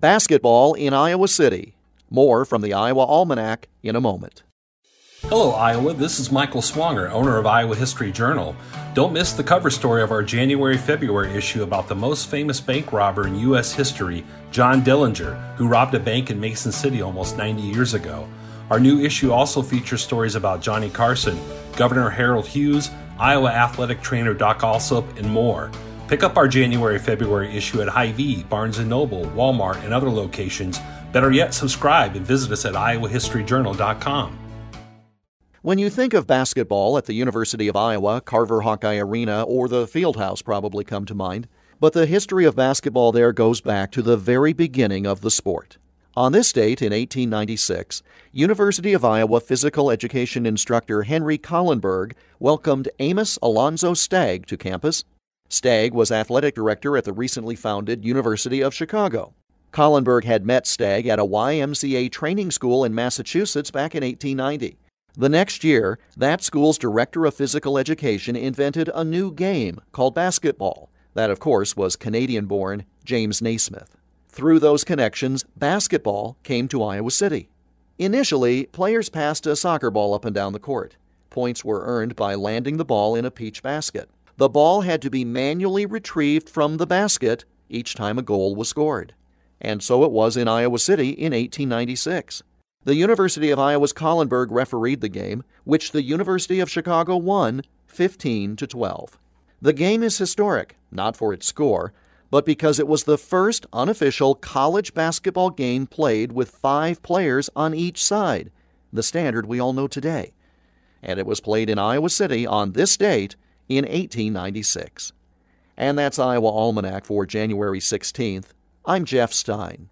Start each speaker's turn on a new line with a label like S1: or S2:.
S1: Basketball in Iowa City. More from the Iowa Almanac in a moment.
S2: Hello, Iowa. This is Michael Swanger, owner of Iowa History Journal. Don't miss the cover story of our January February issue about the most famous bank robber in U.S. history, John Dillinger, who robbed a bank in Mason City almost 90 years ago. Our new issue also features stories about Johnny Carson, Governor Harold Hughes, Iowa athletic trainer Doc Alsop, and more. Pick up our January February issue at Hy-Vee, Barnes & Noble, Walmart, and other locations. Better yet, subscribe and visit us at iowahistoryjournal.com.
S1: When you think of basketball at the University of Iowa, Carver Hawkeye Arena, or the Fieldhouse probably come to mind, but the history of basketball there goes back to the very beginning of the sport. On this date in 1896, University of Iowa physical education instructor Henry Kallenberg welcomed Amos Alonzo Stagg to campus. Stagg was athletic director at the recently founded University of Chicago. Kallenberg had met Stagg at a YMCA training school in Massachusetts back in 1890. The next year, that school's director of physical education invented a new game called basketball. That, of course, was Canadian born James Naismith. Through those connections, basketball came to Iowa City. Initially, players passed a soccer ball up and down the court. Points were earned by landing the ball in a peach basket. The ball had to be manually retrieved from the basket each time a goal was scored. And so it was in Iowa City in 1896. The University of Iowa's Kallenberg refereed the game, which the University of Chicago won 15 to 12. The game is historic, not for its score, but because it was the first unofficial college basketball game played with five players on each side, the standard we all know today. And it was played in Iowa City on this date in 1896. And that's Iowa Almanac for January 16th. I'm Jeff Stein.